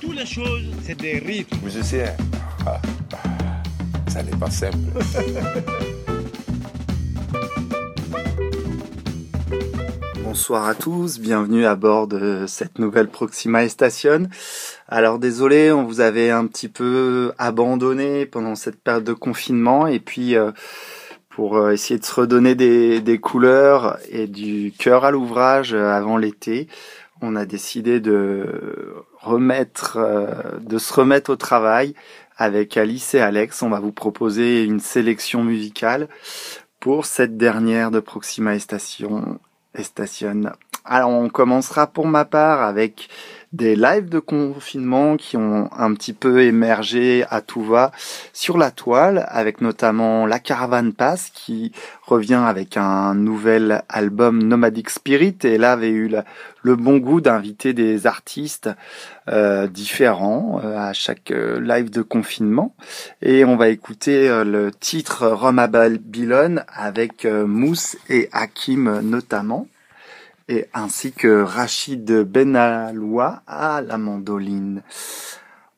Toutes les choses, c'est des rythmes. Musicien, ah, ça n'est pas simple. Bonsoir à tous, bienvenue à bord de cette nouvelle Proxima Station. Alors désolé, on vous avait un petit peu abandonné pendant cette période de confinement et puis euh, pour euh, essayer de se redonner des, des couleurs et du cœur à l'ouvrage euh, avant l'été, on a décidé de remettre, de se remettre au travail avec Alice et Alex. On va vous proposer une sélection musicale pour cette dernière de Proxima Station Station. Alors on commencera pour ma part avec des lives de confinement qui ont un petit peu émergé à tout va sur la toile, avec notamment La Caravane Pass qui revient avec un nouvel album Nomadic Spirit. Et là avait eu le bon goût d'inviter des artistes euh, différents euh, à chaque euh, live de confinement. Et on va écouter le titre Roma Babylon avec Mousse et Hakim notamment et ainsi que Rachid Benaloua à la mandoline.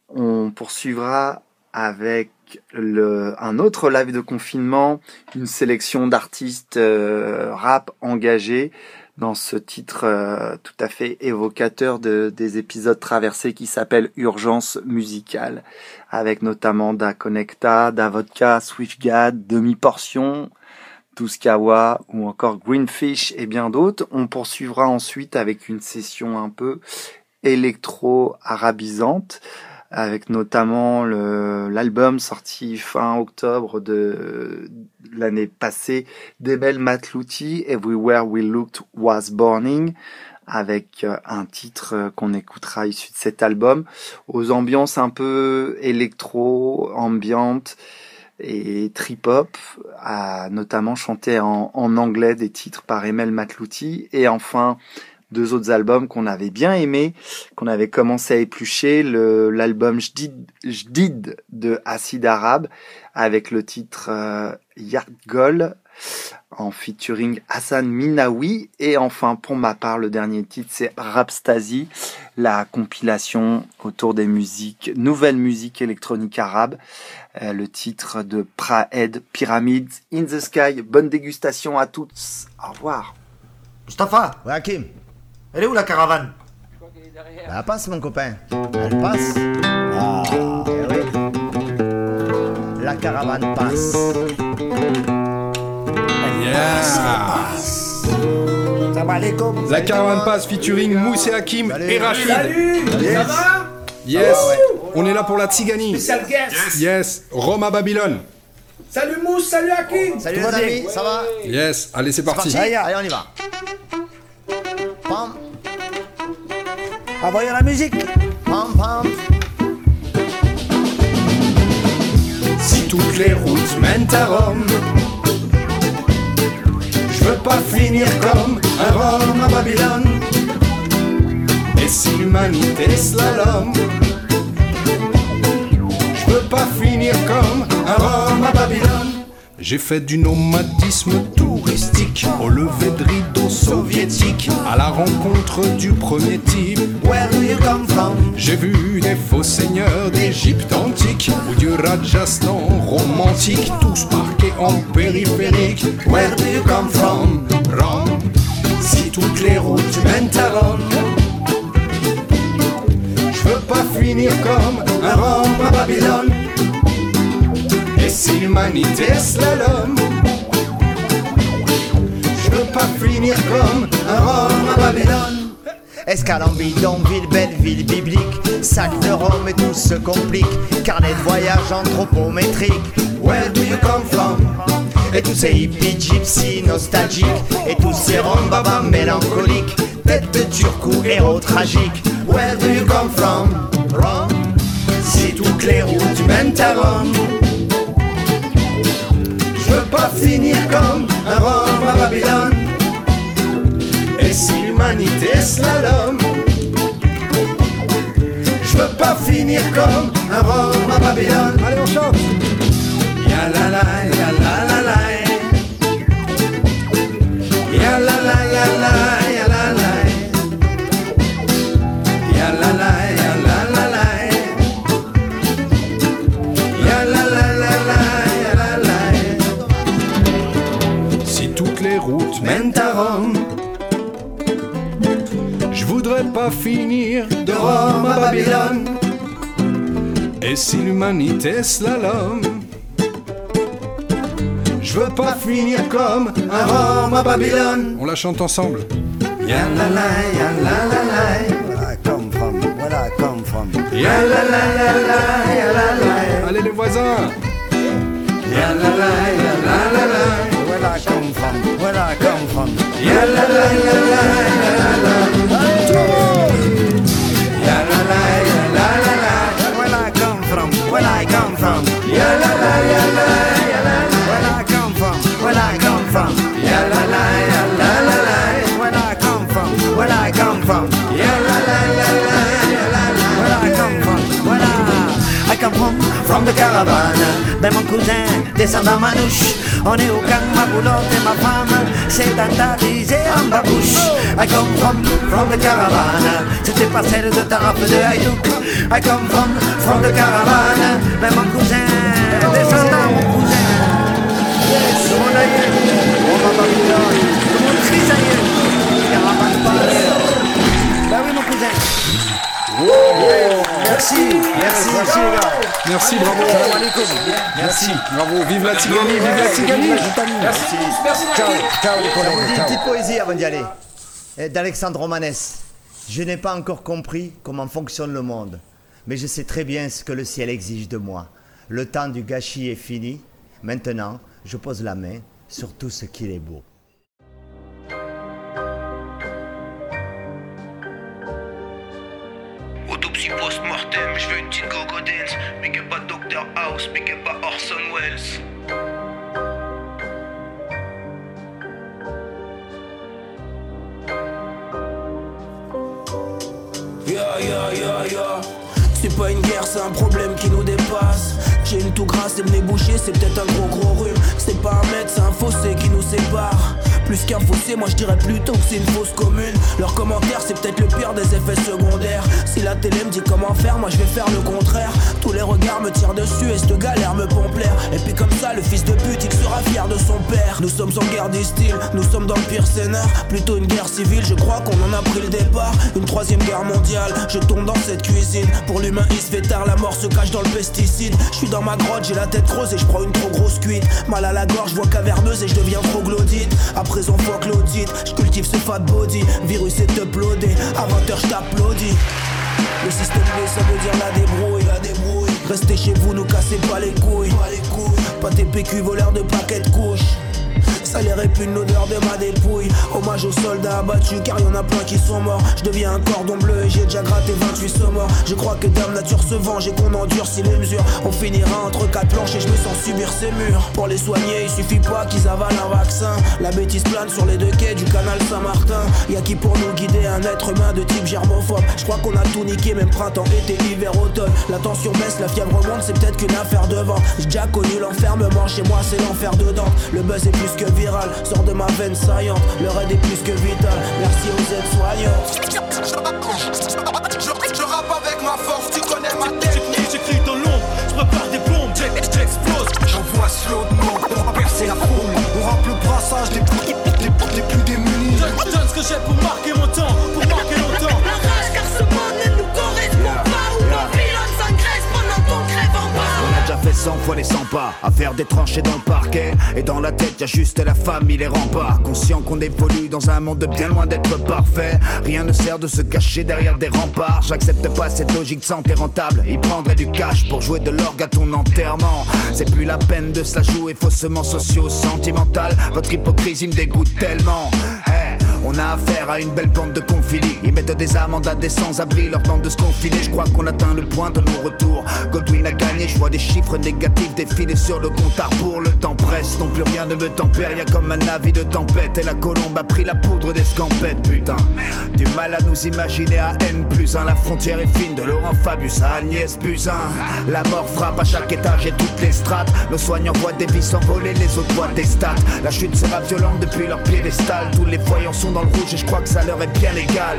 On poursuivra avec le, un autre live de confinement, une sélection d'artistes euh, rap engagés dans ce titre euh, tout à fait évocateur de, des épisodes traversés qui s'appelle Urgence musicale, avec notamment Da Connecta, Da Vodka, Swiftgad, Demi Portion, Tuskawa ou encore Greenfish et bien d'autres. On poursuivra ensuite avec une session un peu électro-arabisante avec notamment l'album sorti fin octobre de l'année passée d'Ebel Matlouti, Everywhere We Looked Was Burning, avec euh, un titre qu'on écoutera issu de cet album, aux ambiances un peu électro, ambiantes, et trip-hop, a notamment chanté en, anglais des titres par Emel Matlouti, et enfin deux autres albums qu'on avait bien aimés, qu'on avait commencé à éplucher, l'album Jdid de Acid Arabe, avec le titre euh, Yard en featuring Hassan Minawi. Et enfin, pour ma part, le dernier titre, c'est Rapstasy, la compilation autour des musiques, nouvelles musiques électroniques arabes. Euh, le titre de Praed Pyramids in the Sky. Bonne dégustation à tous. Au revoir. Mustapha Ouais, Hakim. Elle est où la caravane? Elle passe, mon copain. Elle passe. Ah, eh oui. La caravane passe. La caravane passe featuring Mousse et Hakim et Rachid. Salut Ça va Yes. On est là pour la Tzigani. Guest Yes. Roma Babylone. Salut Mousse, salut Hakim Salut Tout les amis, ça va Yes. Allez, c'est parti. Allez, allez, on y va. Pam, Envoyons la musique pam, pam. Si toutes les routes mènent à Rome, veux pas finir comme un Rome à Babylone. Et si l'humanité slalom, je veux pas finir comme un Rome à Babylone. J'ai fait du nomadisme au lever de rideau soviétique à la rencontre du premier type. Where do you come from? J'ai vu des faux seigneurs d'Égypte antique ou du Rajasthan romantique, tous parqués en périphérique. Where do you come from? Rome. Si toutes les routes mènent à Rome, je veux pas finir comme un Rome à Babylone. Et si l'humanité slalom pas finir comme un Rome à Babylone Escale en bidonville, belle ville biblique. Sac de Rome et tout se complique. Carnet de voyage anthropométrique. Where do you come from? Et tous ces hippies gypsies nostalgiques. Et tous ces rombabas mélancoliques. Tête de turc ou héros tragique. Where do you come from? Rome, Si toutes les routes mènent à Je veux pas finir comme un Rome à Babylone et si l'humanité slalom Je veux pas finir comme un Rome à Babylone. Allez on chante. Ya la la, ya la la la. Ya la la, ya la, ya la la. Ya la la, ya la la la. Ya la la la la, ya la la. Si toutes les routes mènent à Rome Voudrais pas finir de Rome à Babylone. Et si l'humanité slalom, je veux pas finir comme un Rome à Babylone. On la chante ensemble. Where I come from, where I come from. Ya la la la la, ya la la. Allez les voisins. Ya la la, la la la. I come from, where I come from. Ya la la la la, la la. La la, la la la. Where I come from, where I come from. Ya la la, la, la la. Where I come from, where I come from. Ya la la, ya la la la. Where I come from, where I come from. Ya la la, ya la, la la. Where I come from, where I, I come from, from the caravane. Ben mon cousin, descendant manouche. On est au camp, ma boulotte et ma femme sédentarisée en babouche. I come from, from the caravane. C'était pas celle de ta rap de Haïdouk. I come from, from the caravane. Ben mon cousin, descendant mon cousin. Mon. Mon. Ben oui mon cousin. Merci, merci, merci les gars. Merci, bravo. Merci, bravo. Vive la Tigani, vive la Tigani. Ciao, ciao les collègues. Une petite poésie avant d'y aller. Eh, D'Alexandre Romanès. Je n'ai pas encore compris comment fonctionne le monde, mais je sais très bien ce que le ciel exige de moi. Le temps du gâchis est fini. Maintenant, je pose la main sur tout ce qu'il est beau. Post-mortem, je veux une petite Gogo Dance. Mais que pas Dr House, mais que pas Orson Welles. Ya ya ya ya C'est pas une guerre, c'est un problème qui nous dépasse J'ai une toux grasse et le nez bouché, c'est peut-être un gros gros rhume. C'est pas un mètre, c'est un fossé qui nous sépare. Plus qu'un fossé, moi je dirais plutôt que c'est une fausse commune. Leurs commentaires c'est peut-être le pire des effets secondaires. Si la télé me dit comment faire, moi je vais faire le contraire. Tous les regards me tirent dessus et cette galère me pompe l'air. Et puis comme ça le fils de pute il sera fier de son père. Nous sommes en guerre des styles, nous sommes dans le pire scénar. Plutôt une guerre civile, je crois qu'on en a pris le départ. Une troisième guerre mondiale, je tombe dans cette cuisine. Pour l'humain il se fait tard, la mort se cache dans le pesticide Je suis dans ma grotte, j'ai la tête creuse et je prends une trop grosse cuite. Mal à la gorge, vois caverneuse et je deviens troglodyte. À présent fuck l'audit, je cultive ce fat body. Virus est uploadé, à 20h je t'applaudis. Le système B ça veut dire la débrouille, la débrouille. Restez chez vous, nous cassez pas les couilles. Pas les couilles Pas tes PQ voleurs de paquets de couches ça les répugne l'odeur de ma dépouille. Hommage aux soldats abattus car y'en a plein qui sont morts. Je deviens un cordon bleu et j'ai déjà gratté 28 morts. Je crois que Dame Nature se venge et qu'on endurcit les mesures. On finira entre quatre planches et je me sens subir ces murs. Pour les soigner il suffit pas qu'ils avalent un vaccin. La bêtise plane sur les deux quais du canal Saint-Martin. Y'a qui pour nous guider un être humain de type germophobe. Je crois qu'on a tout niqué même printemps, été, hiver, automne. La tension baisse, la fièvre remonte c'est peut-être qu'une affaire de vent. J'ai déjà connu l'enfermement, chez moi c'est l'enfer dedans Le buzz est plus que viral, sort de ma veine saillante. Le raid est plus que vital, merci aux aides-soignants. Je rappe avec ma force, tu connais ma technique. J'écris dans l'ombre, je prépare des bombes, j'explose. J'envoie slow de on va percer la foule. On rappe le brassage des plus, des, des plus démunis. Je donne ce que j'ai pour marquer mon temps, pour marquer longtemps. La rage car ce monde ne nous correspond pas. Où pendant qu'on crève en bas. On a déjà fait 100 fois les 100 pas. À faire des tranchées dans le Et dans la tête y'a juste la famille, les remparts. Conscient qu'on évolue dans un monde bien loin d'être parfait. Rien ne sert de se cacher derrière des remparts. J'accepte pas cette logique de santé rentable. Il prendrait du cash pour jouer de l'orgue à ton enterrement. C'est plus la peine de se la jouer faussement socio-sentimental Votre hypocrisie me dégoûte tellement on a affaire à une belle bande de confidis Ils mettent des amendes à des sans-abri Leur temps de se confiner Je crois qu'on atteint le point de non-retour. Godwin a gagné, je vois des chiffres négatifs défiler sur le compte à rebours. Le temps presse, non plus rien ne me tempère. Y'a comme un avis de tempête Et la colombe a pris la poudre des scampettes Putain, du mal à nous imaginer à N plus 1 La frontière est fine de Laurent Fabius à Agnès Buzyn. La mort frappe à chaque étage et toutes les strates. Nos soignants voient des vies s'envoler, les autres voient des stats. La chute sera violente depuis leur piédestal. Tous les voyants sont et je crois que ça leur est bien égal.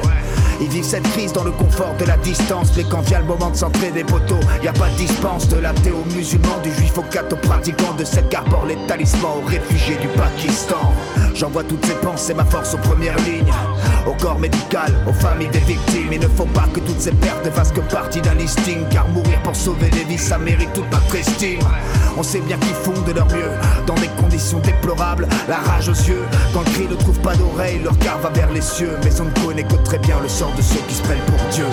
Ils vivent cette crise dans le confort de la distance. Mais quand vient le moment de s'entrer des poteaux, y a pas de dispense de l'athée aux musulmans, du juif au catho pratiquant, de celle qui arbore les talismans aux réfugiés du Pakistan. J'envoie toutes ces pensées, ma force aux premières lignes. Au corps médical, aux familles des victimes. Il ne faut pas que toutes ces pertes ne fassent que partie d'un listing. Car mourir pour sauver des vies, ça mérite toute notre estime. On sait bien qu'ils font de leur mieux, dans des conditions déplorables. La rage aux yeux, quand le cri ne trouve pas d'oreille, leur va vers les cieux. Mais on ne connaît que très bien le sort de ceux qui se prennent pour Dieu.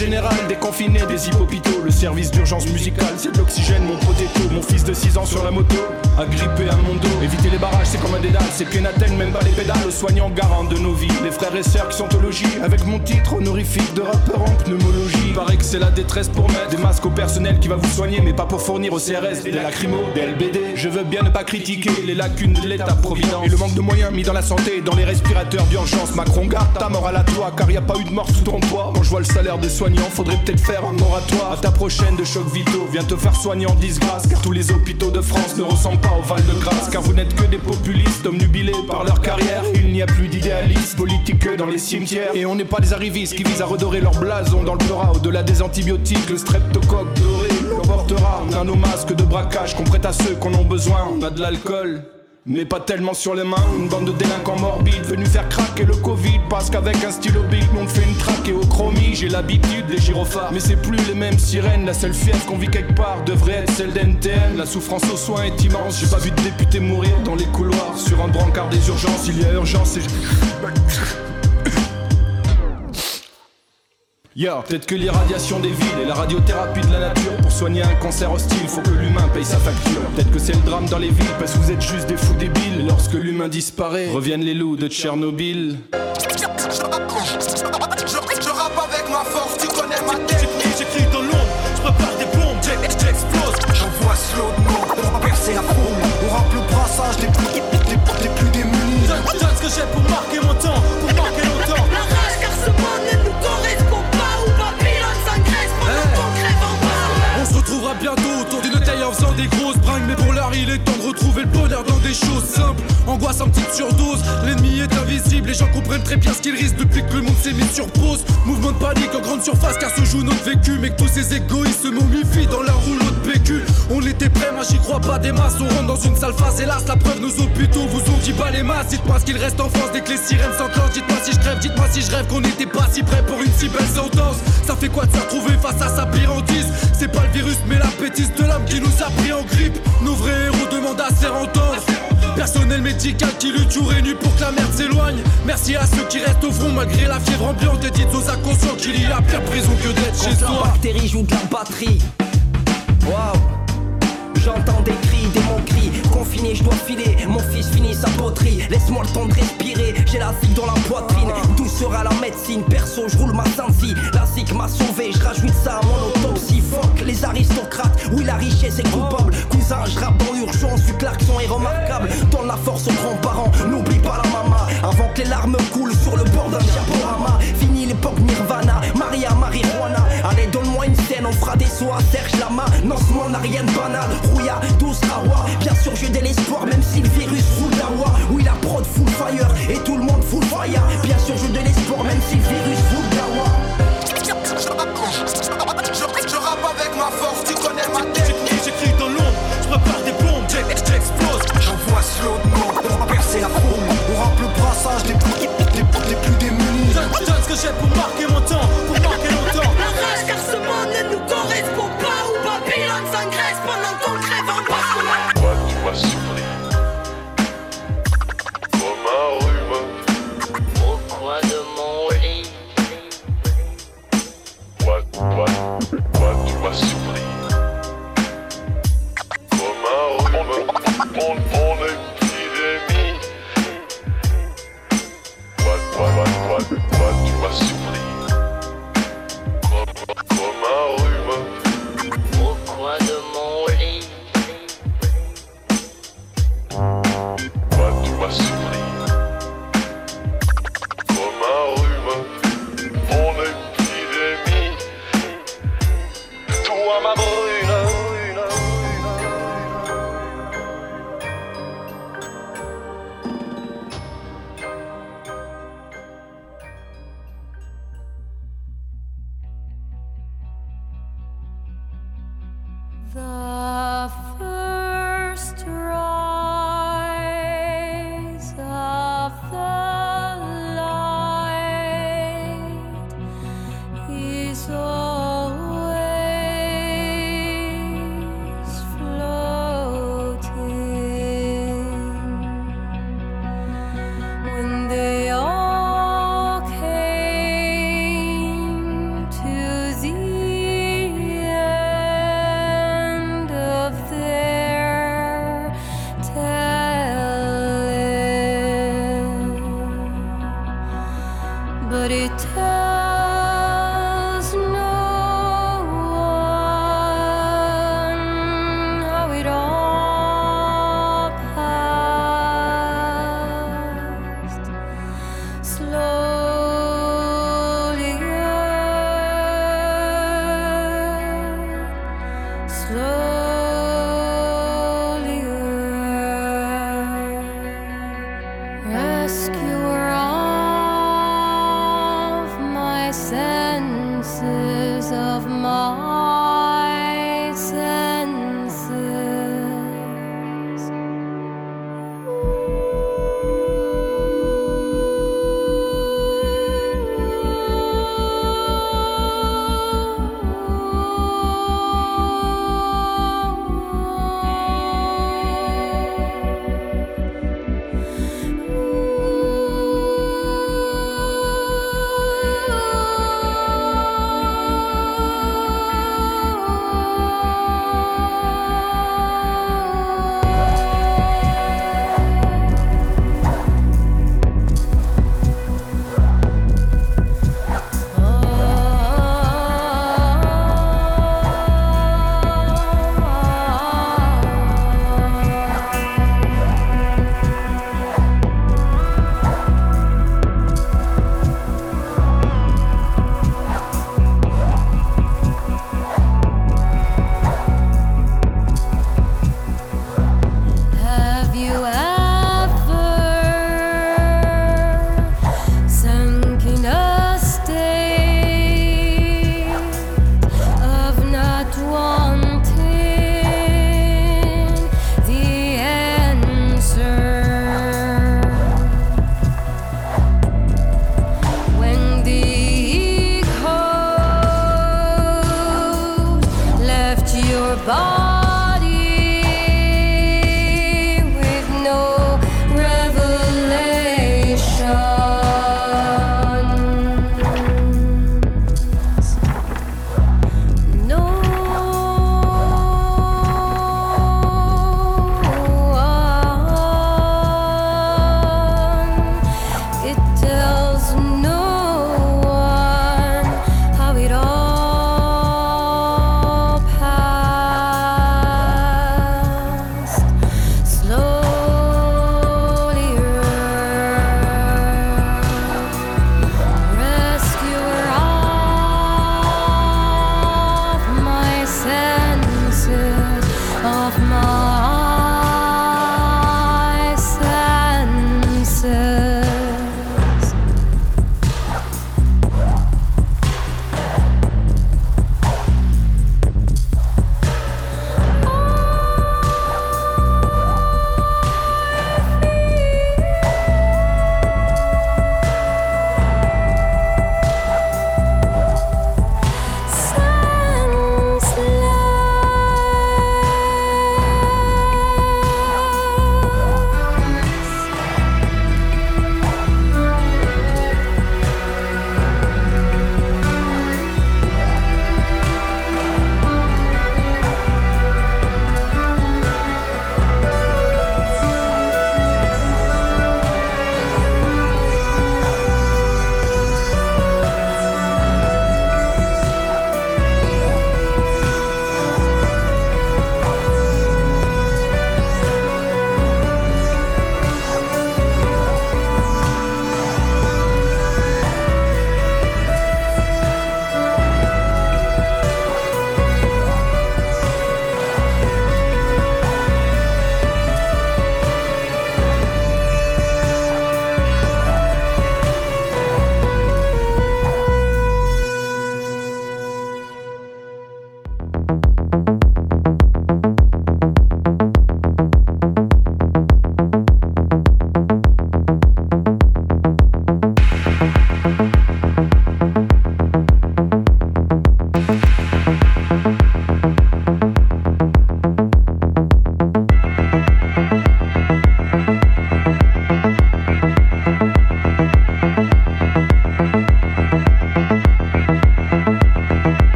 Générale des confinés, des hippopitaux. Le service d'urgence musicale, c'est de l'oxygène, mon potéto. Mon fils de 6 ans sur la moto, agrippé à mon dos. Éviter les barrages, c'est comme un dédale. C'est pieds n'atteignent même pas les pédales. Aux soignants garants de nos vies. Les frères et sœurs qui sont au logis. Avec mon titre honorifique de rappeur en pneumologie. Paraît que c'est la détresse pour mettre des masques au personnel qui va vous soigner, mais pas pour fournir au CRS des lacrymos, des LBD. Je veux bien ne pas critiquer les lacunes de l'État-providence. Et le manque de moyens mis dans la santé dans les respirateurs d'urgence. Macron garde ta mort à la toi, car y a pas eu de mort sous ton toit. Quand je vois le salaire des soignants, faudrait peut-être faire un moratoire. À ta prochaine de choc vitaux, viens te faire soigner en disgrâce. Car tous les hôpitaux de France ne ressemblent pas au Val de Grâce. Car vous n'êtes que des populistes, omnubilés par leur carrière. Il n'y a plus d'idéalistes politiques que dans les cimetières. Et on n'est pas des arrivistes qui visent à redorer leur blason dans le pleurat. Au-delà des antibiotiques, le streptocoque doré l'emportera. On a nos masques de braquage qu'on prête à ceux qu'on a besoin. On a de l'alcool. Mais pas tellement sur les mains, une bande de délinquants morbides venus faire craquer le Covid. Parce qu'avec un stylo bic, on fait une traque et au chromie, j'ai l'habitude des gyrophares. Mais c'est plus les mêmes sirènes, la seule fièvre qu'on vit quelque part devrait être celle d'NTN. La souffrance aux soins est immense, j'ai pas vu de député mourir dans les couloirs. Sur un brancard des urgences, il y a urgence et Yo, peut-être que l'irradiation des villes et la radiothérapie de la nature pour soigner un cancer hostile, faut que l'humain paye sa facture. Peut-être que c'est le drame dans les villes parce que vous êtes juste des fous débiles. Lorsque l'humain disparaît, reviennent les loups de Tchernobyl. Je rappe avec ma force, tu connais ma tête. J'écris dans l'ombre, je prépare des bombes, j'explose. J'envoie slow de pour percer la foule. On rampe le brassage des plus, des, des plus démunis. Donne, donne ce que j'ai pour marquer mon temps, retrouver le bonheur dans des choses simples Angoisse en petite surdose, l'ennemi est invisible Les gens comprennent très bien ce qu'ils risquent depuis que le monde s'est mis sur pause. Mouvement de panique en grande surface car se joue notre vécu. Mais tous ces égoïstes se momifient dans la rouleau de PQ On était prêts, moi j'y crois pas. Des masses On rentre dans une sale phase, hélas. La preuve nos hôpitaux vous ont dit pas les masses. Dites-moi ce qu'il reste en France dès que les sirènes s'enclenchent. Dites-moi si je crève, dites-moi si je rêve qu'on n'était pas si près pour une si belle sentence. Ça fait quoi de se retrouver face à sa pire hantise C'est pas le virus mais la bêtise de l'âme qui nous a pris en grippe. Nos vrais héros demandent à se Personnel médical qui lutte jour et nuit pour que la merde s'éloigne Merci à ceux qui restent au front malgré la fièvre ambiante Et dites aux inconscients qu'il y a pire prison que d'être chez soi la bactérie joue de la batterie. Waouh. J'entends des cris, des mots cris. Confiné, je dois filer. Mon fils finit sa poterie. Laisse-moi le temps de respirer. J'ai la figue dans la poitrine. Douceur à la médecine. Perso, je roule ma sensi. La zik m'a sauvé. Je rajoute ça à mon autopsie. Fuck les aristocrates. Oui, la richesse est coupable. Cousin, je rappe l'urgence. Vu que l'accent est remarquable. Donne la force aux grands-parents. N'oublie pas la maman. Avant que les larmes coulent sur le bord d'un diaporama. Fini l'époque Nirvana. Maria, marijuana. Allez, on fera des sauts à Serge Lama. Non, ce monde n'a rien de banal. Rouya, 12 Awa. Bien sûr, j'ai de l'espoir, même si le virus roule d'Awa. Oui, la prod full fire et tout le monde full fire. Bien sûr, j'ai de l'espoir, même si le virus roule d'Awa. Je rappe avec ma force, tu connais ma tête. J'écris dans l'ombre, je prépare des bombes, j'explose. J'envoie slow de on va percer la fourme. On rappe le brassage des plus, des, plus démunis. Je ce que j'ai pour marquer mon temps.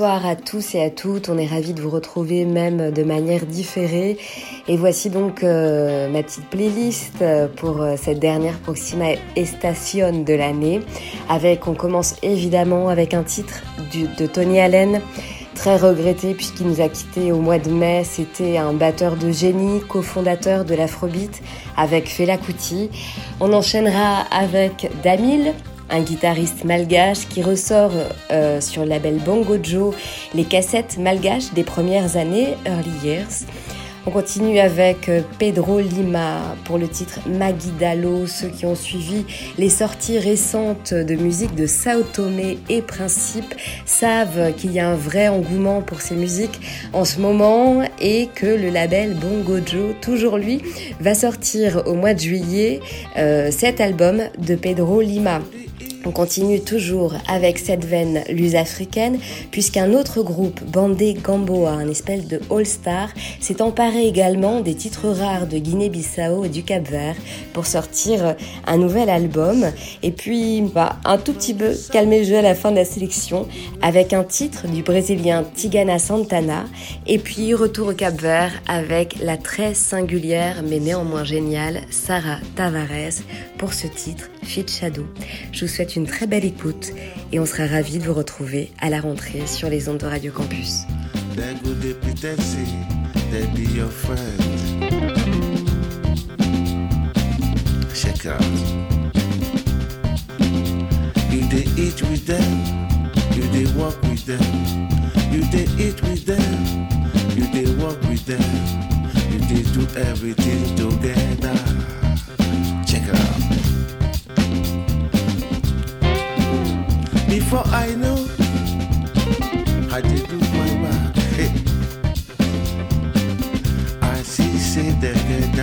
Bonsoir à tous et à toutes, on est ravis de vous retrouver même de manière différée. Et voici donc euh, ma petite playlist euh, pour euh, cette dernière Proxima Station de l'année. Avec, on commence évidemment avec un titre de Tony Allen, très regretté puisqu'il nous a quittés au mois de mai. C'était un batteur de génie, cofondateur de l'Afrobeat avec Fela Kuti. On enchaînera avec Damil, un guitariste malgache qui ressort euh, sur le label Bongo Joe les cassettes malgaches des premières années, Early Years. On continue avec euh, Pedro Lima pour le titre Maguidalo. Ceux qui ont suivi les sorties récentes de musique de Sao Tomé et Principe savent qu'il y a un vrai engouement pour ces musiques en ce moment et que le label Bongo Joe, toujours lui, va sortir au mois de juillet euh, cet album de Pedro Lima. On continue toujours avec cette veine luso-africaine, puisqu'un autre groupe, Bandé Gamboa, un espèce de all-star, s'est emparé également des titres rares de Guinée-Bissau et du Cap-Vert pour sortir un nouvel album. Et puis, bah, un tout petit peu calmer le jeu à la fin de la sélection avec un titre du Brésilien Tigana Santana. Et puis, retour au Cap-Vert avec la très singulière mais néanmoins géniale Sarah Tavares pour ce titre Fit Shadow. Souhaite une très belle écoute et on sera ravis de vous retrouver à la rentrée sur les ondes de Radio Campus. I know, I did do my back. Hey. I see say they get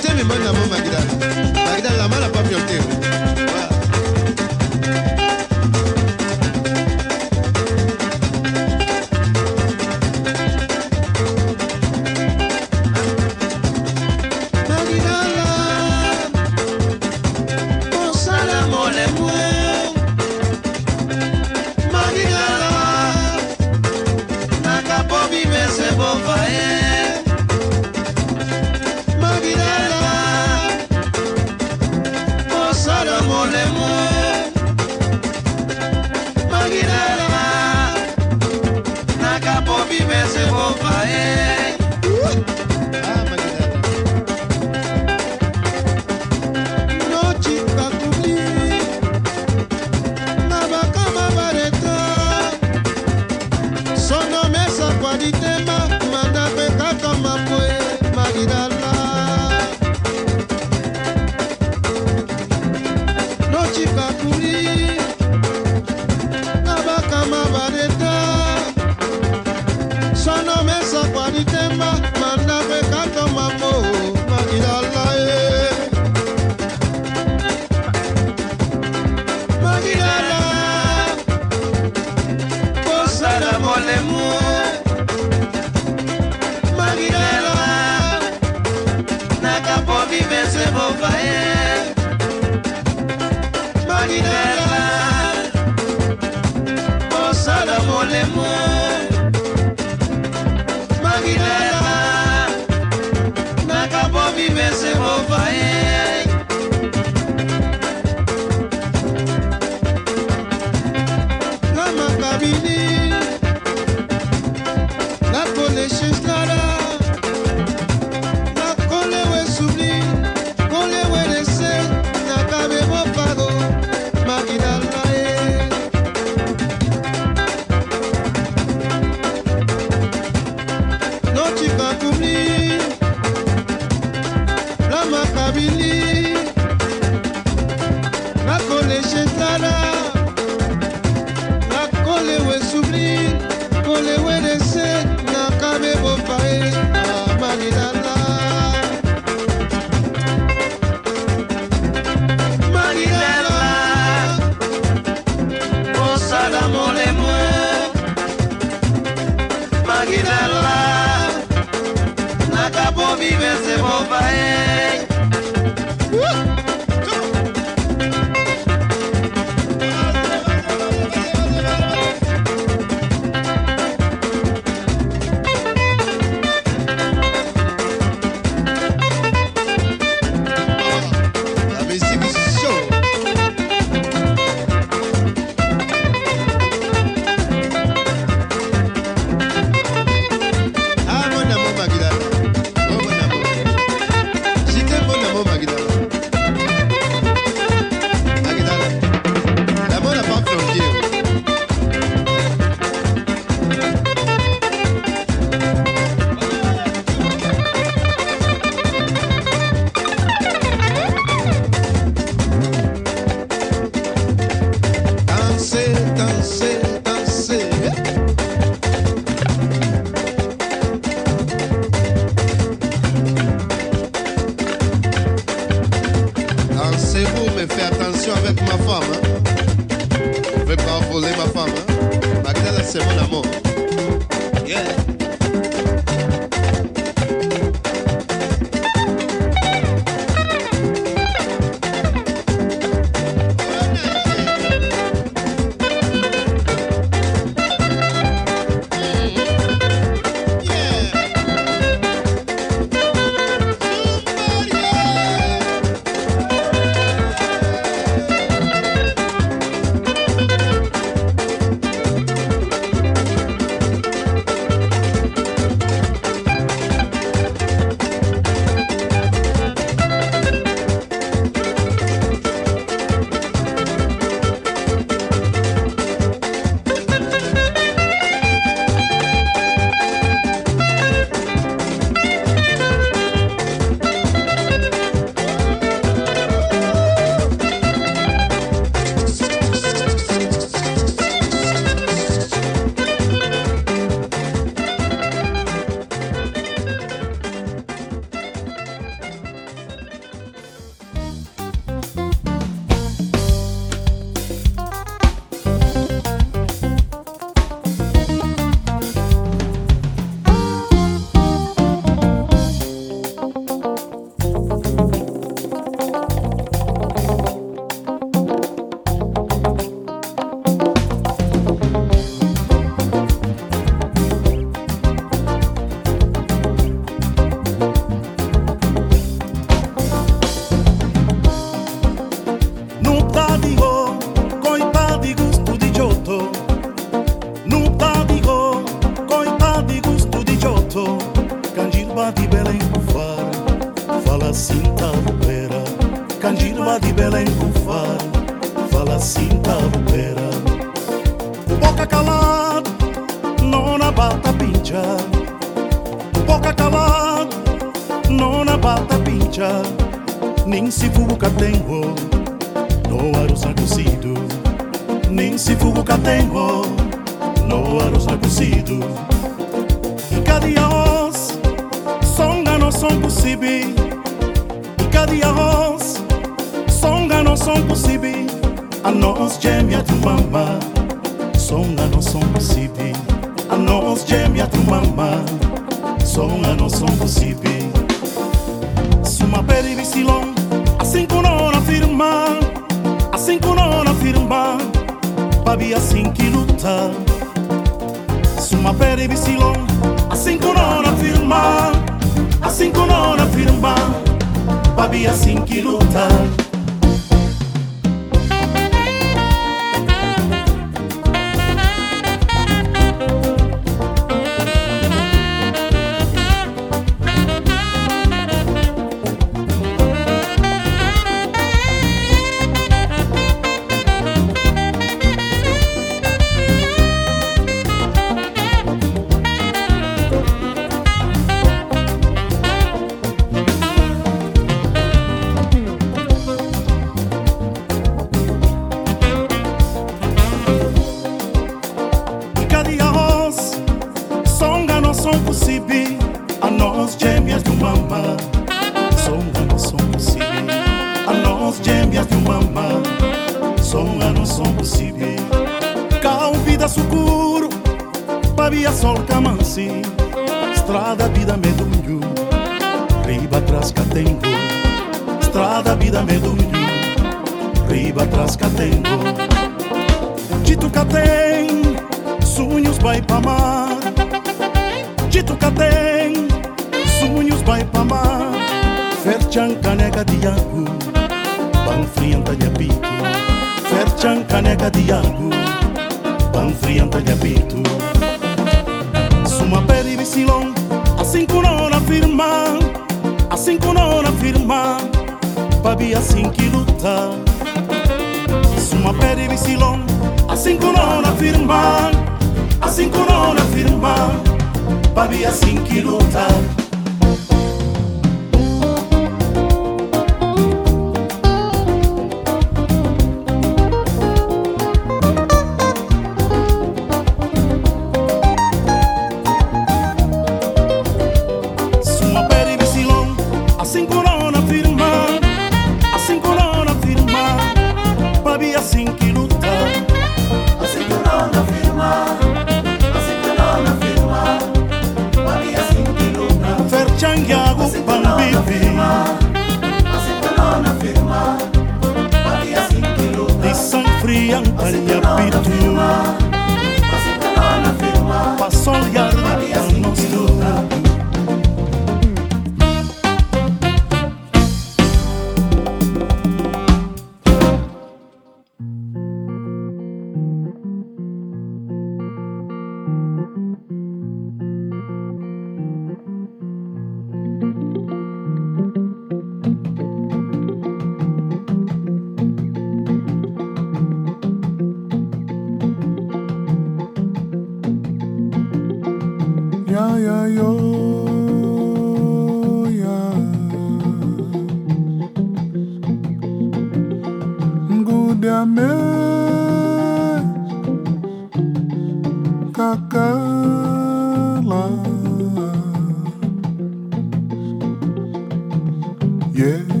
quem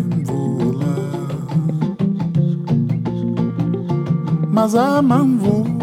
mas amam.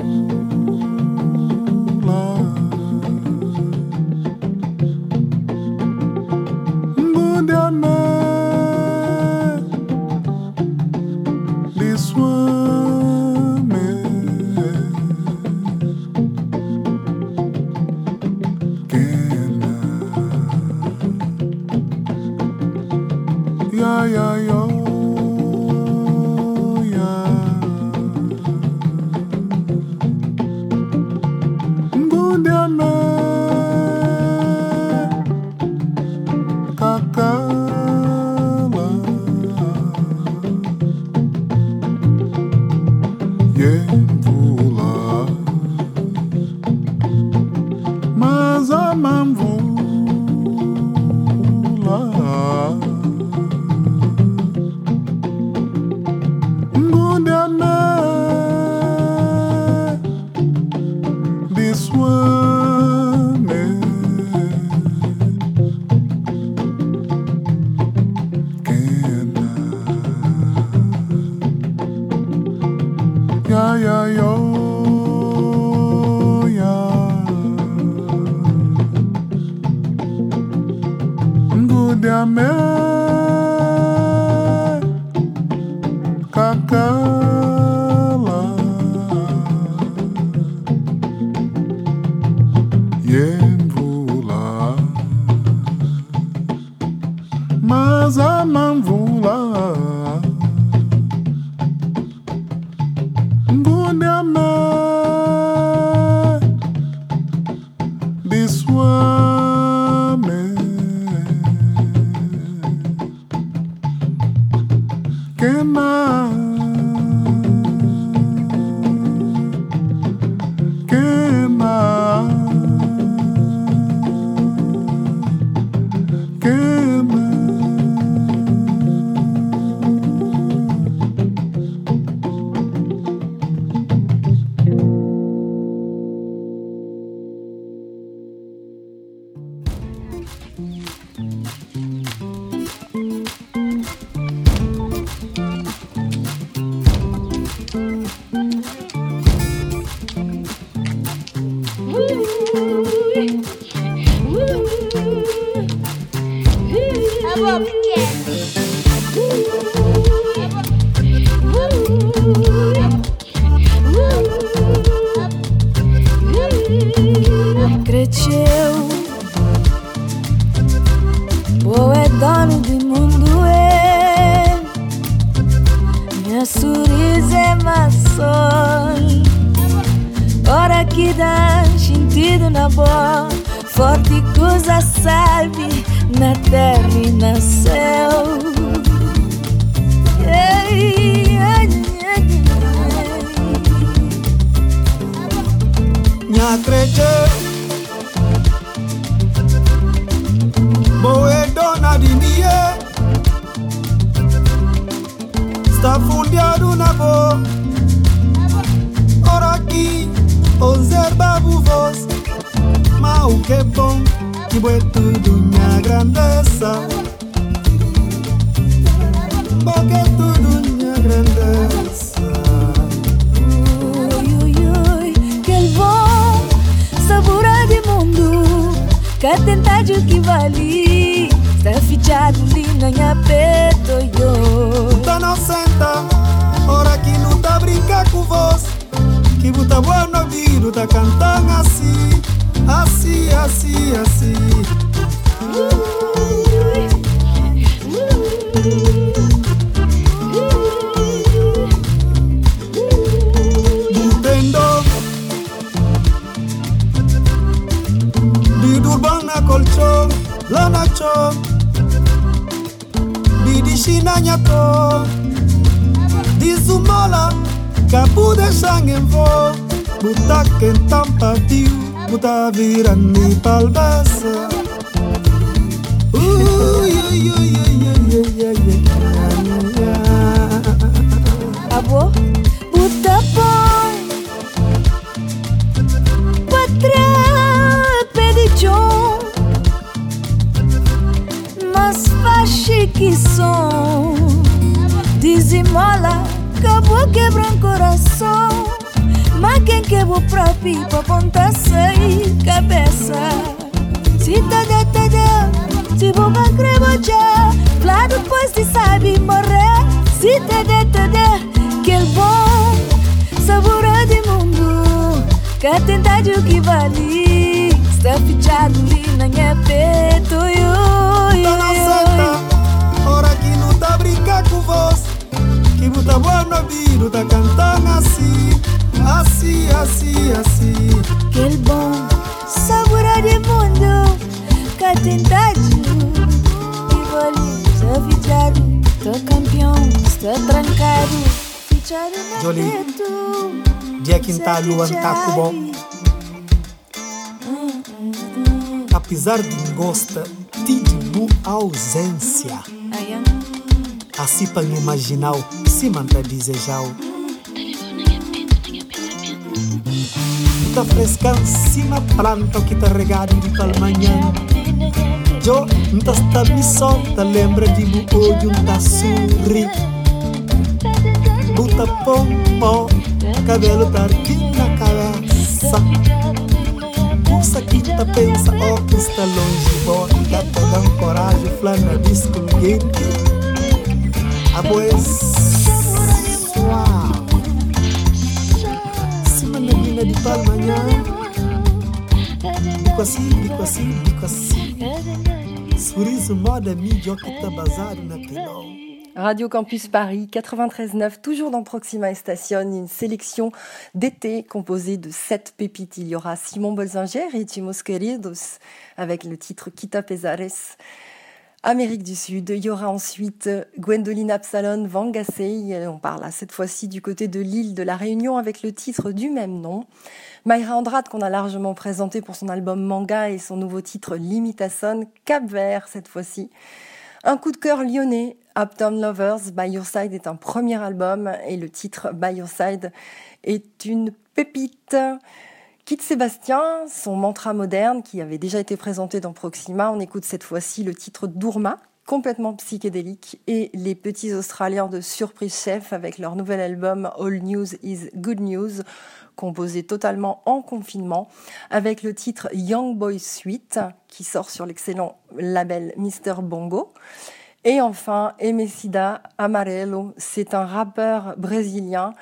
Deci eu Poetanul mundo mundue Minha surize é ma sol Ora que dá sentido na boa. Forte coisa sabe Na terra e na céu. Ei, ei, ei, ei. Minha acredito. Está fundiado na voz, ora nabo oraki ozerba buvos mau que bom que boi tudo minha grandeza porque tudo minha grandeza ui ui ui que bom. Sabor de mundo que tentado que vale. Está fechado ali na minha peito senta Ora que não tá brincar com vós Que buta boa no ouvido Tá cantando assim Assim, assim, assim Di Durban na colchón La nacho. Di di China Zumala, Capu de Sangenvo, Mutaken Tampatiu, Mutavirani Palbasa. Abo, Mutapoi, Patra Pedichon, Mas Fashi que som, dizimola. Acabou quebrando coração Mas quem quebrou Pra ponta sem cabeça. Se tá de de Se boca crema já Lá depois se sabe morrer. Se tá de tá de Que bom Sabor de mundo Que tentade o que vale. Está fichado ali na minha peito yo, yo, Tá na senta Ora que não tá brincar com vós Que buta boa no ouvido Tá cantando assim Assim, assim, assim. Que bom Sabor de mundo Que vale Está fichado Estou campeão Estou trancado na Jolie. Dia que tá a lua tá com bom. Apesar de gosta de bu ausência. Assim para imaginar Se manda desejar Tá fresca cima planta que tá regado de palmanhã Jo, não está me solta Lembra de bu olho, tá sorri Buta pompom Cabelo tá aqui na cabeça Pulsa que tá pensa, ó, está longe Bota, tá dando coragem, flana, disco, guete. A boes Radio Campus Paris 93.9, toujours dans Proxima et Station, une sélection d'été composée de sept pépites. Il y aura Simon Bolzinger et Timos Queridos avec le titre Quita Pesares. Amérique du Sud, il y aura ensuite Gwendoline Absalon Van Gassey, on parle cette fois-ci du côté de l'île de la Réunion avec le titre du même nom. Mayra Andrade qu'on a largement présenté pour son album Manga et son nouveau titre Limitason, Cap Vert cette fois-ci. Un coup de cœur lyonnais, Uptown Lovers, By Your Side est un premier album et le titre By Your Side est une pépite. Kit Sébastien, son mantra moderne qui avait déjà été présenté dans Proxima, on écoute cette fois-ci le titre Dourma, complètement psychédélique, et les petits Australiens de Surprise Chef avec leur nouvel album All News is Good News, composé totalement en confinement, avec le titre Young Boy Suite qui sort sur l'excellent label Mr. Bongo. Et enfin, Emecida Amarelo, c'est un rappeur brésilien.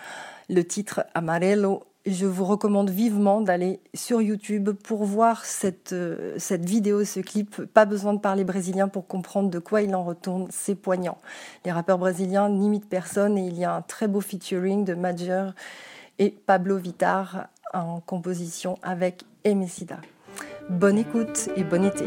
Le titre Amarelo je vous recommande vivement d'aller sur YouTube pour voir cette, euh, cette vidéo, ce clip. Pas besoin de parler brésilien pour comprendre de quoi il en retourne. C'est poignant. Les rappeurs brésiliens n'imitent personne et il y a un très beau featuring de Major et Pablo Vittar en composition avec Emicida. Bonne écoute et bon été.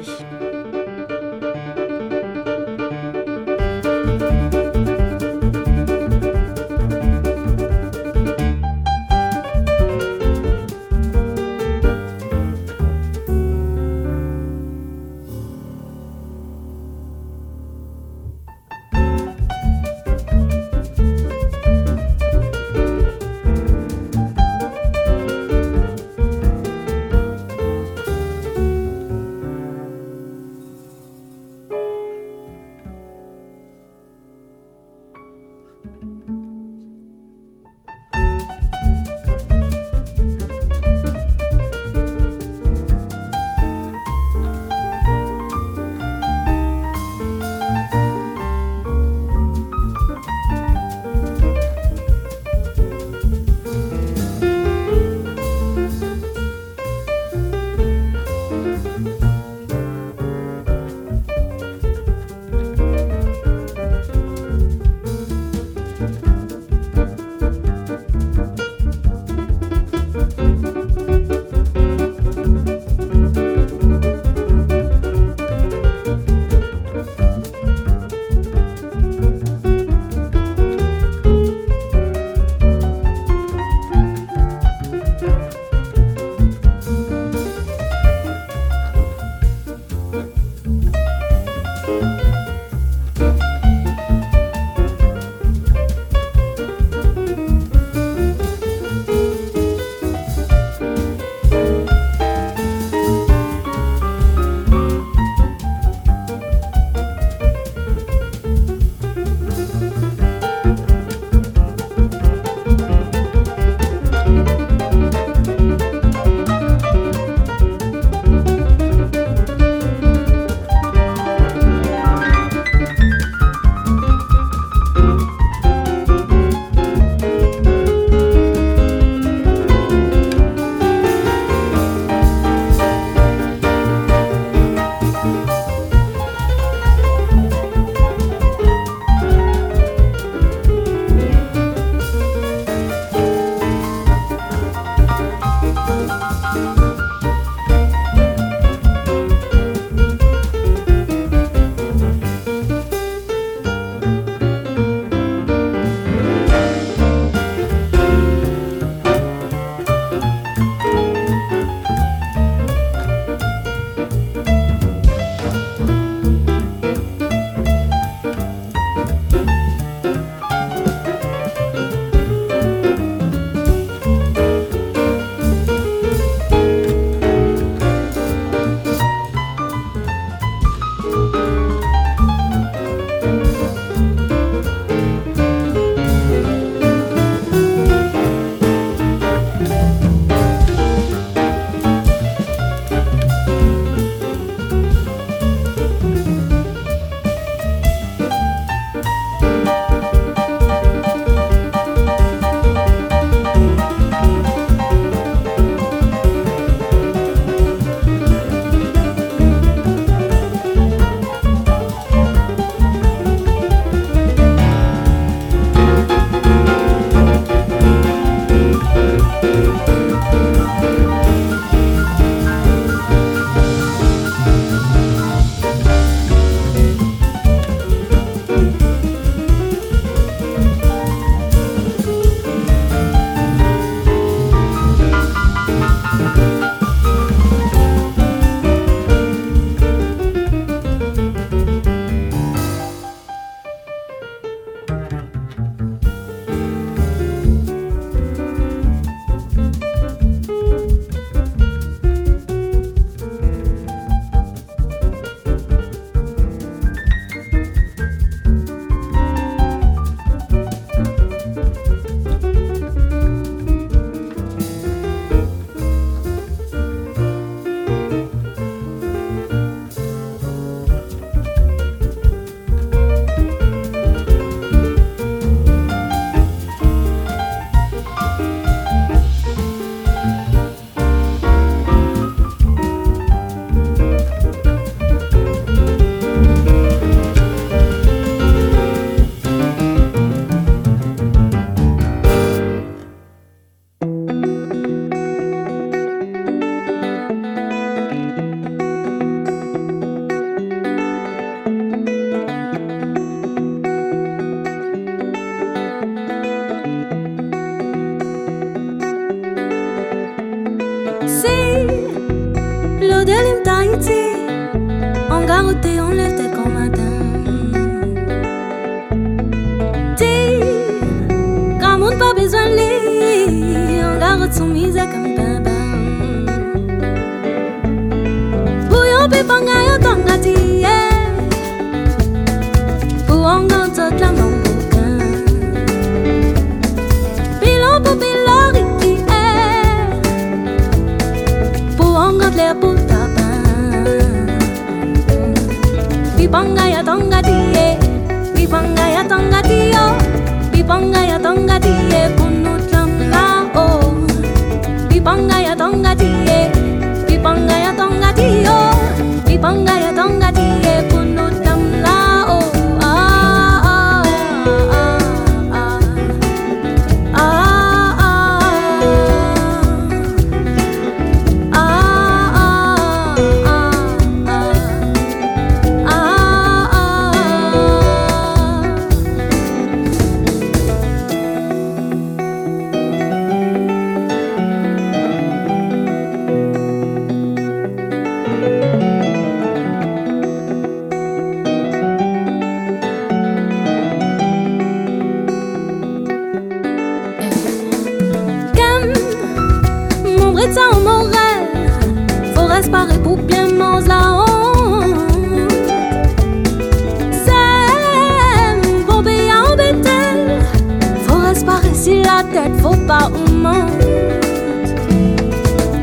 pa uma?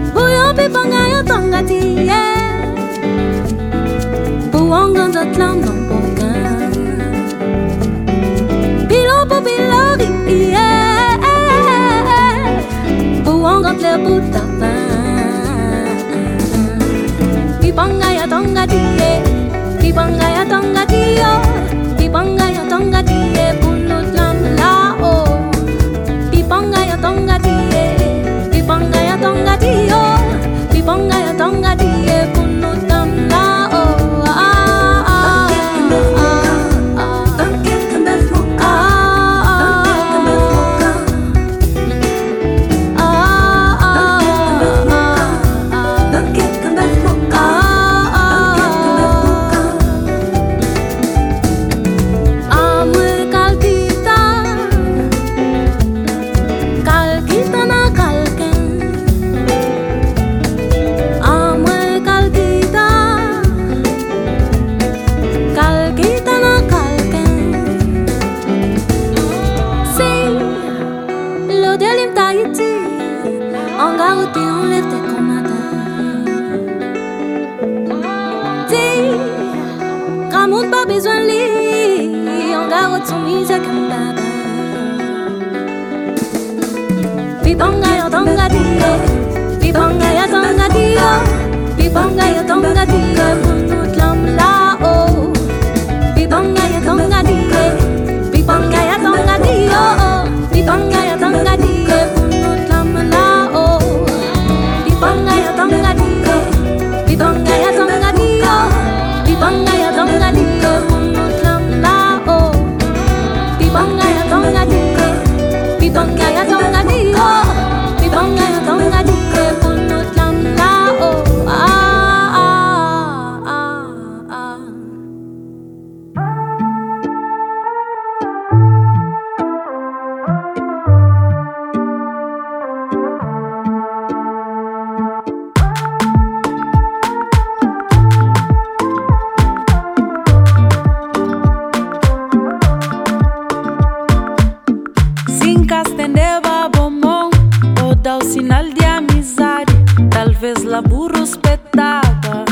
Buyopi pa ngayon tong atiye Buongan at lang ng bukan Pilopo pilori iye Buongan le butapan Pipangaya tong atiye Pipangaya tong atiyo Pipangaya espetada.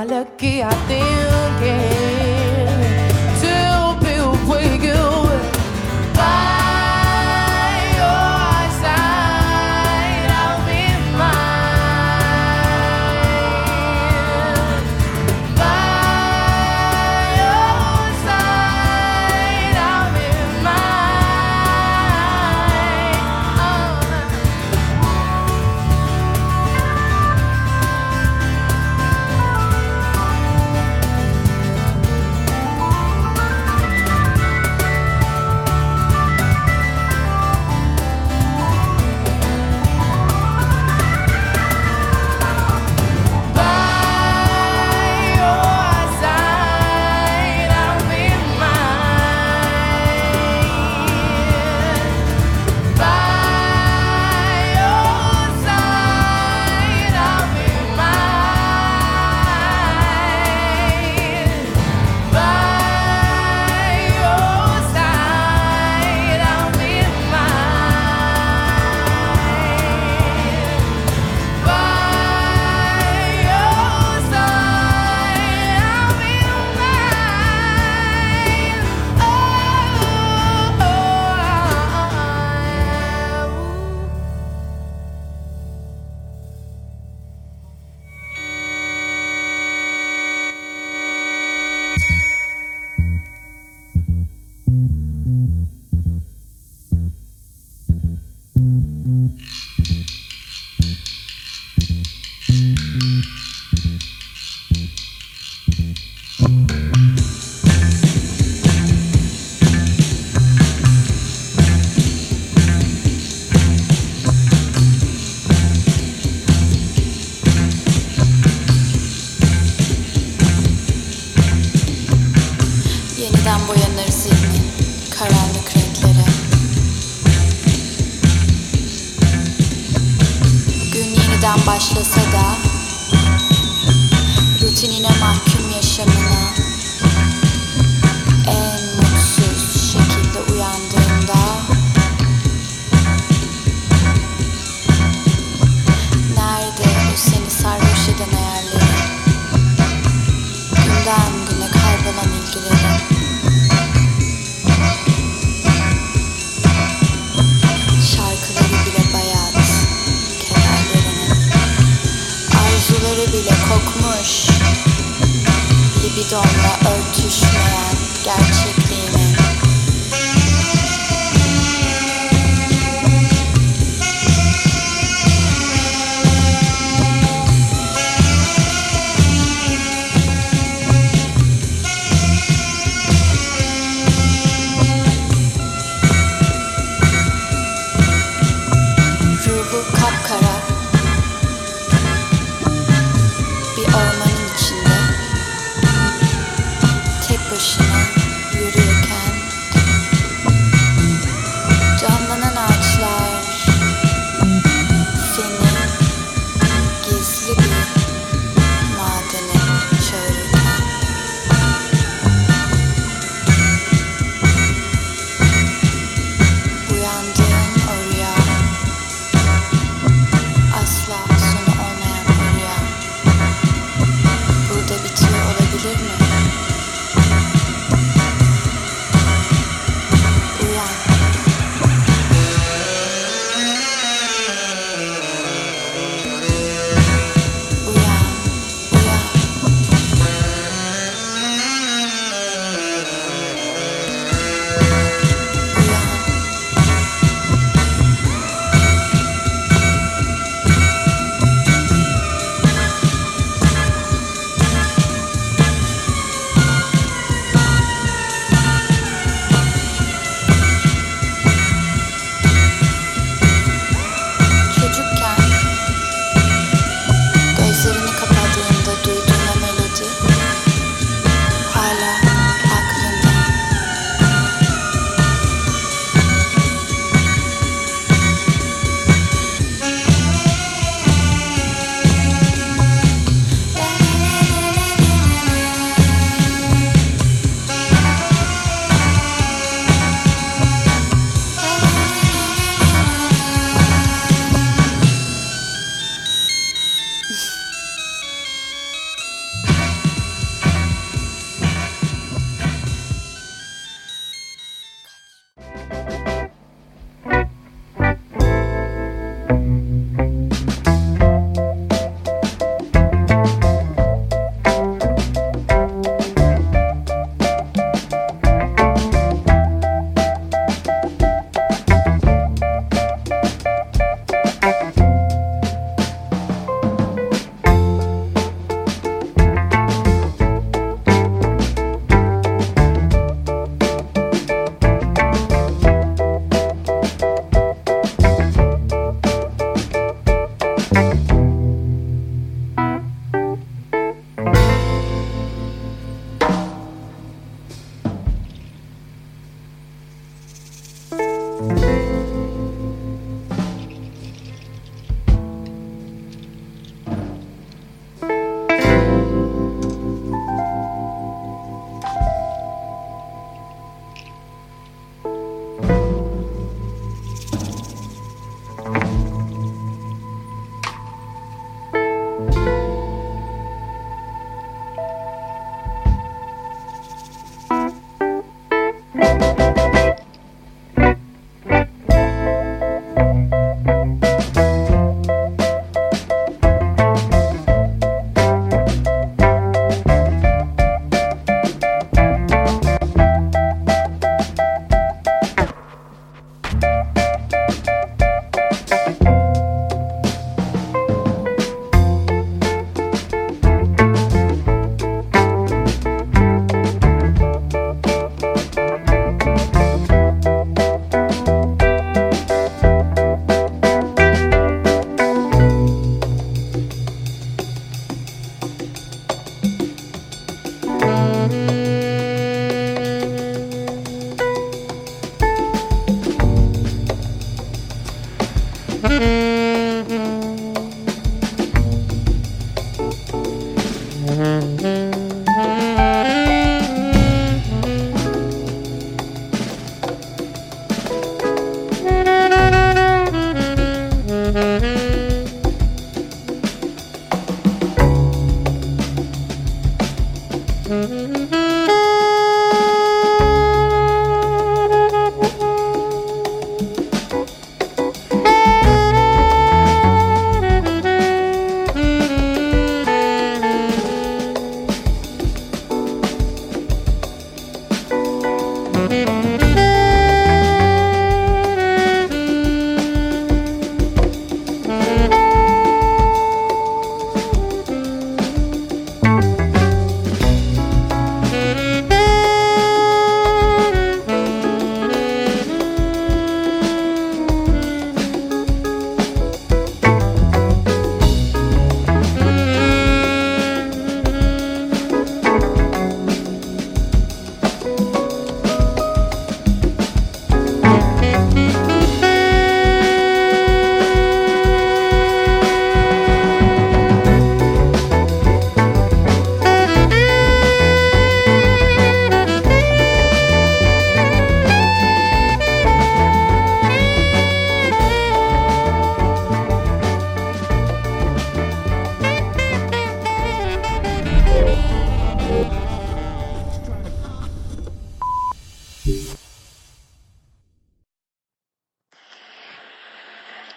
Olha que atento.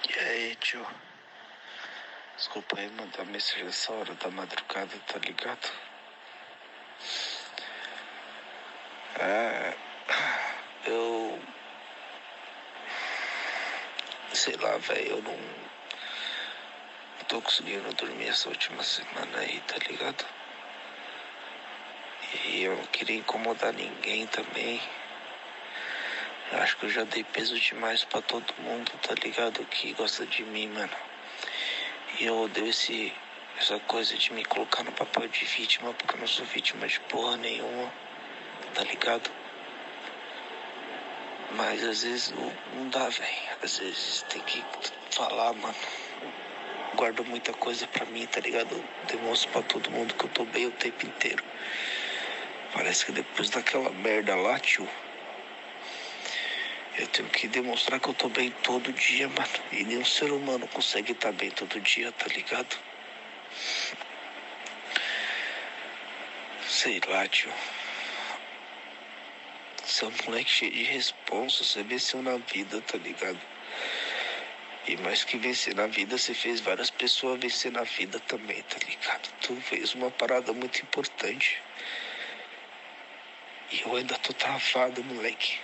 E aí, tio? Desculpa aí mandar tá mensagem nessa hora da madrugada, tá ligado? É, eu. Sei lá, velho, eu não. Não tô conseguindo dormir essa última semana aí, tá ligado? E eu não queria incomodar ninguém também. Eu acho que eu já dei peso demais pra todo mundo, tá ligado? Que gosta de mim, mano. E eu odeio esse, essa coisa de me colocar no papel de vítima, porque eu não sou vítima de porra nenhuma, tá ligado? Mas às vezes não, dá, velho. Às vezes tem que falar, mano. Guardo muita coisa pra mim, tá ligado? Demonstro pra todo mundo que eu tô bem o tempo inteiro. Parece que depois daquela merda lá, tio. Eu tenho que demonstrar que eu tô bem todo dia, mano. E nenhum ser humano consegue estar bem todo dia, tá ligado? Sei lá, tio. Você é um moleque cheio de responsa, você venceu na vida, tá ligado? E mais que vencer na vida, você fez várias pessoas vencer na vida também, tá ligado? Tu fez uma parada muito importante. E eu ainda tô travado, moleque.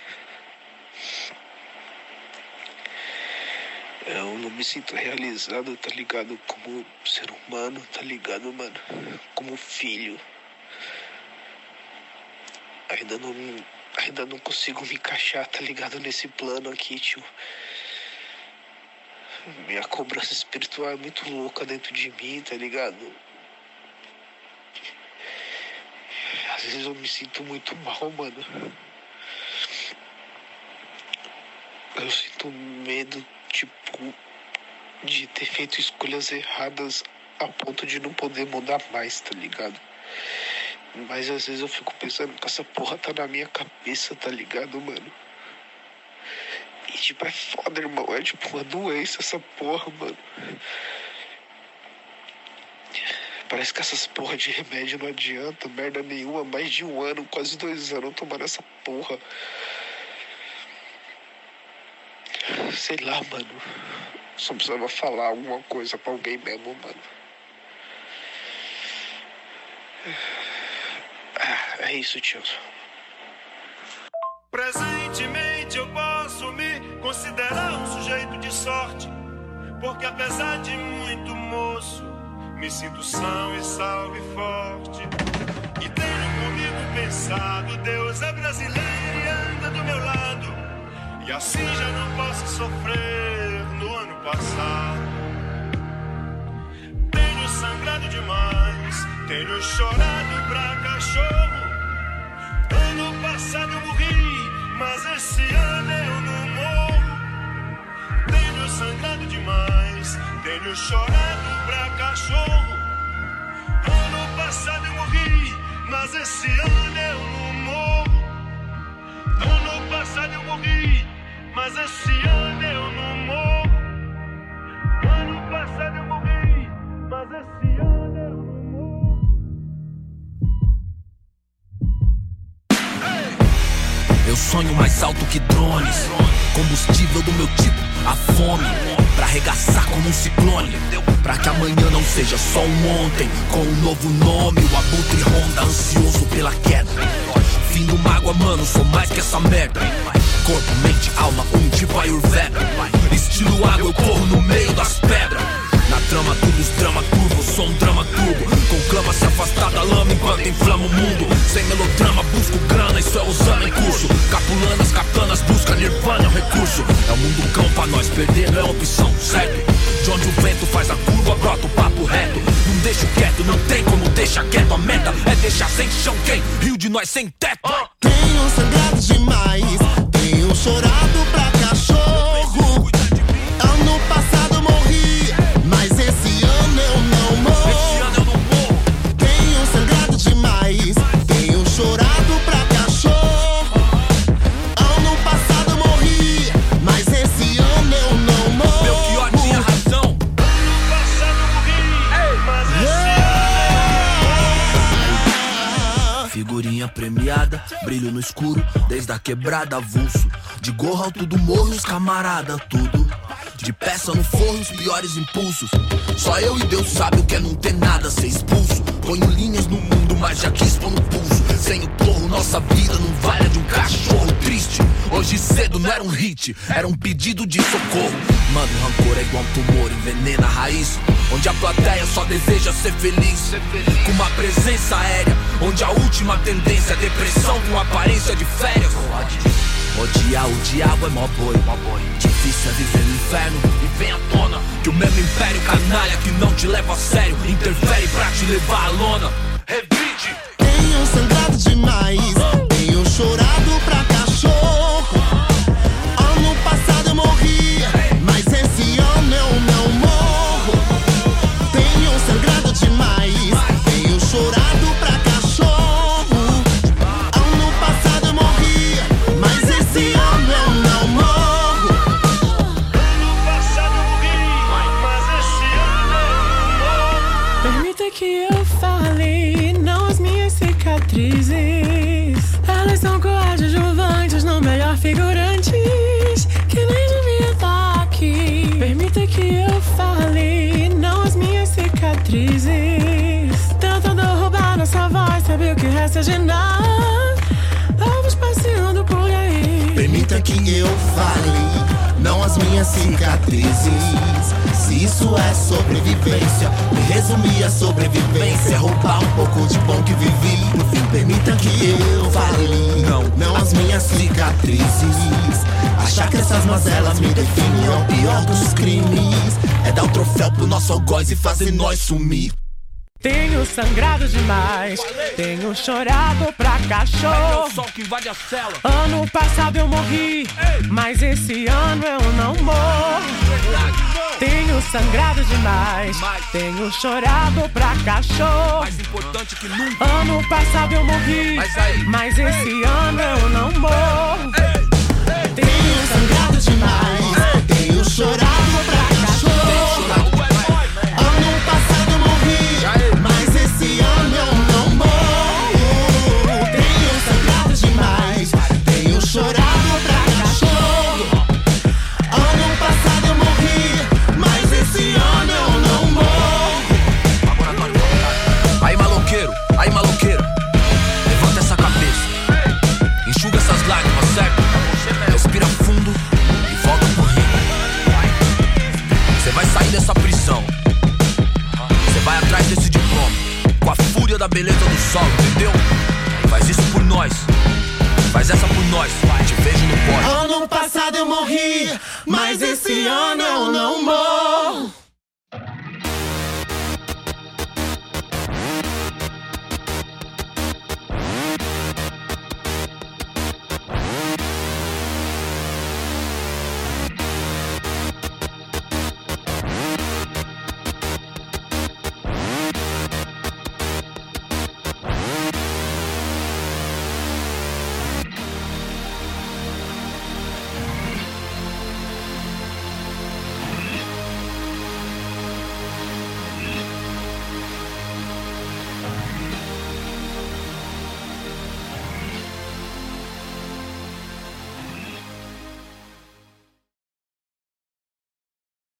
Eu não me sinto realizado, tá ligado? Como ser humano, tá ligado, mano? Como filho. Ainda não, ainda não consigo me encaixar, tá ligado? Nesse plano aqui, tio. Minha cobrança espiritual é muito louca dentro de mim, tá ligado? Às vezes eu me sinto muito mal, mano. Eu sinto medo, tipo, de ter feito escolhas erradas a ponto de não poder mudar mais, tá ligado? Mas às vezes eu fico pensando que essa porra tá na minha cabeça, tá ligado, mano? E tipo, é foda, irmão. É tipo uma doença essa porra, mano. Parece que essas porra de remédio não adianta, merda nenhuma. Mais de um ano, quase dois anos tomando essa porra. Sei lá, mano. Só precisava falar alguma coisa pra alguém mesmo, mano. Ah, é isso, tio. Presentemente eu posso me considerar um sujeito de sorte, porque apesar de muito moço, me sinto são e salvo e forte. E tenho comigo pensado, Deus é brasileiro e anda do meu lado, e assim já não posso sofrer no ano passado. Tenho sangrado demais, tenho chorado pra cachorro. Ano passado eu morri, mas esse ano eu não morro. Tenho sangrado demais, tenho chorado pra cachorro. Ano passado eu morri, mas esse ano eu não morro. Ano passado eu morri, mas esse ano eu não morro. Ano passado eu morri, mas esse ano eu não morro. Eu sonho mais alto que drones. Combustível do meu tipo, a fome. Pra arregaçar como um ciclone. Pra que amanhã não seja só um ontem. Com um novo nome, o abutre ronda, ansioso pela queda. Fim do mágoa, mano, sou mais que essa merda. Corpo, mente, alma, um tipo Ayurveda. Estilo água, eu corro no meio das pedras. Na trama, tudo os drama turbo, sou um drama turbo. Conclama se afastar da lama enquanto inflama o mundo. Sem melodrama, busco grana, isso é usando em curso. Capulanas, katanas, busca nirvana, é um recurso. É o mundo cão pra nós, perder não é opção, certo? De onde o vento faz a curva, brota o papo reto. Não deixo quieto, não tem como deixar quieto. A meta é deixar sem chão quem? Rio de nós sem teto. Tenho sangrado demais, tenho chorado pra brilho no escuro, desde a quebrada avulso. De gorro alto do morro, os camarada, tudo. De peça no forno, os piores impulsos. Só eu e Deus sabe o que é não ter nada, ser expulso. Ponho linhas no mundo, mas já quis pôr no pulso. Sem o porro, nossa vida não vale de um cachorro triste. Hoje cedo não era um hit, era um pedido de socorro. Mano, rancor é igual um tumor, envenena a raiz. Onde a plateia só deseja ser feliz. Com uma presença aérea, onde a última tendência é depressão com aparência de férias. Odiar o diabo é mó boi. Difícil é viver no inferno e vem à tona que o mesmo império canalha que não te leva a sério interfere pra te levar à lona. Revide. Tenho sangrado demais, sobrevivência, me resumir a sobrevivência, roubar um pouco de bom que vivi. No fim, permita que eu fale, não, não as minhas cicatrizes. Achar que essas mazelas me definem é o pior dos crimes. É dar o troféu pro nosso algoz e fazer nós sumir. Tenho sangrado demais, tenho chorado pra cachorro. É o sol que invade a cela. Ano passado eu morri, mas esse ano eu não morro. Tenho sangrado demais, tenho chorado pra cachorro. Mais importante que nunca. Ano passado eu morri, Mas aí. mas esse ano eu não morro. Tenho sangrado demais, tenho chorado da beleza do sol, entendeu? Faz isso por nós. Faz essa por nós. Te vejo no pódio. Ano passado eu morri, mas esse ano eu não morro.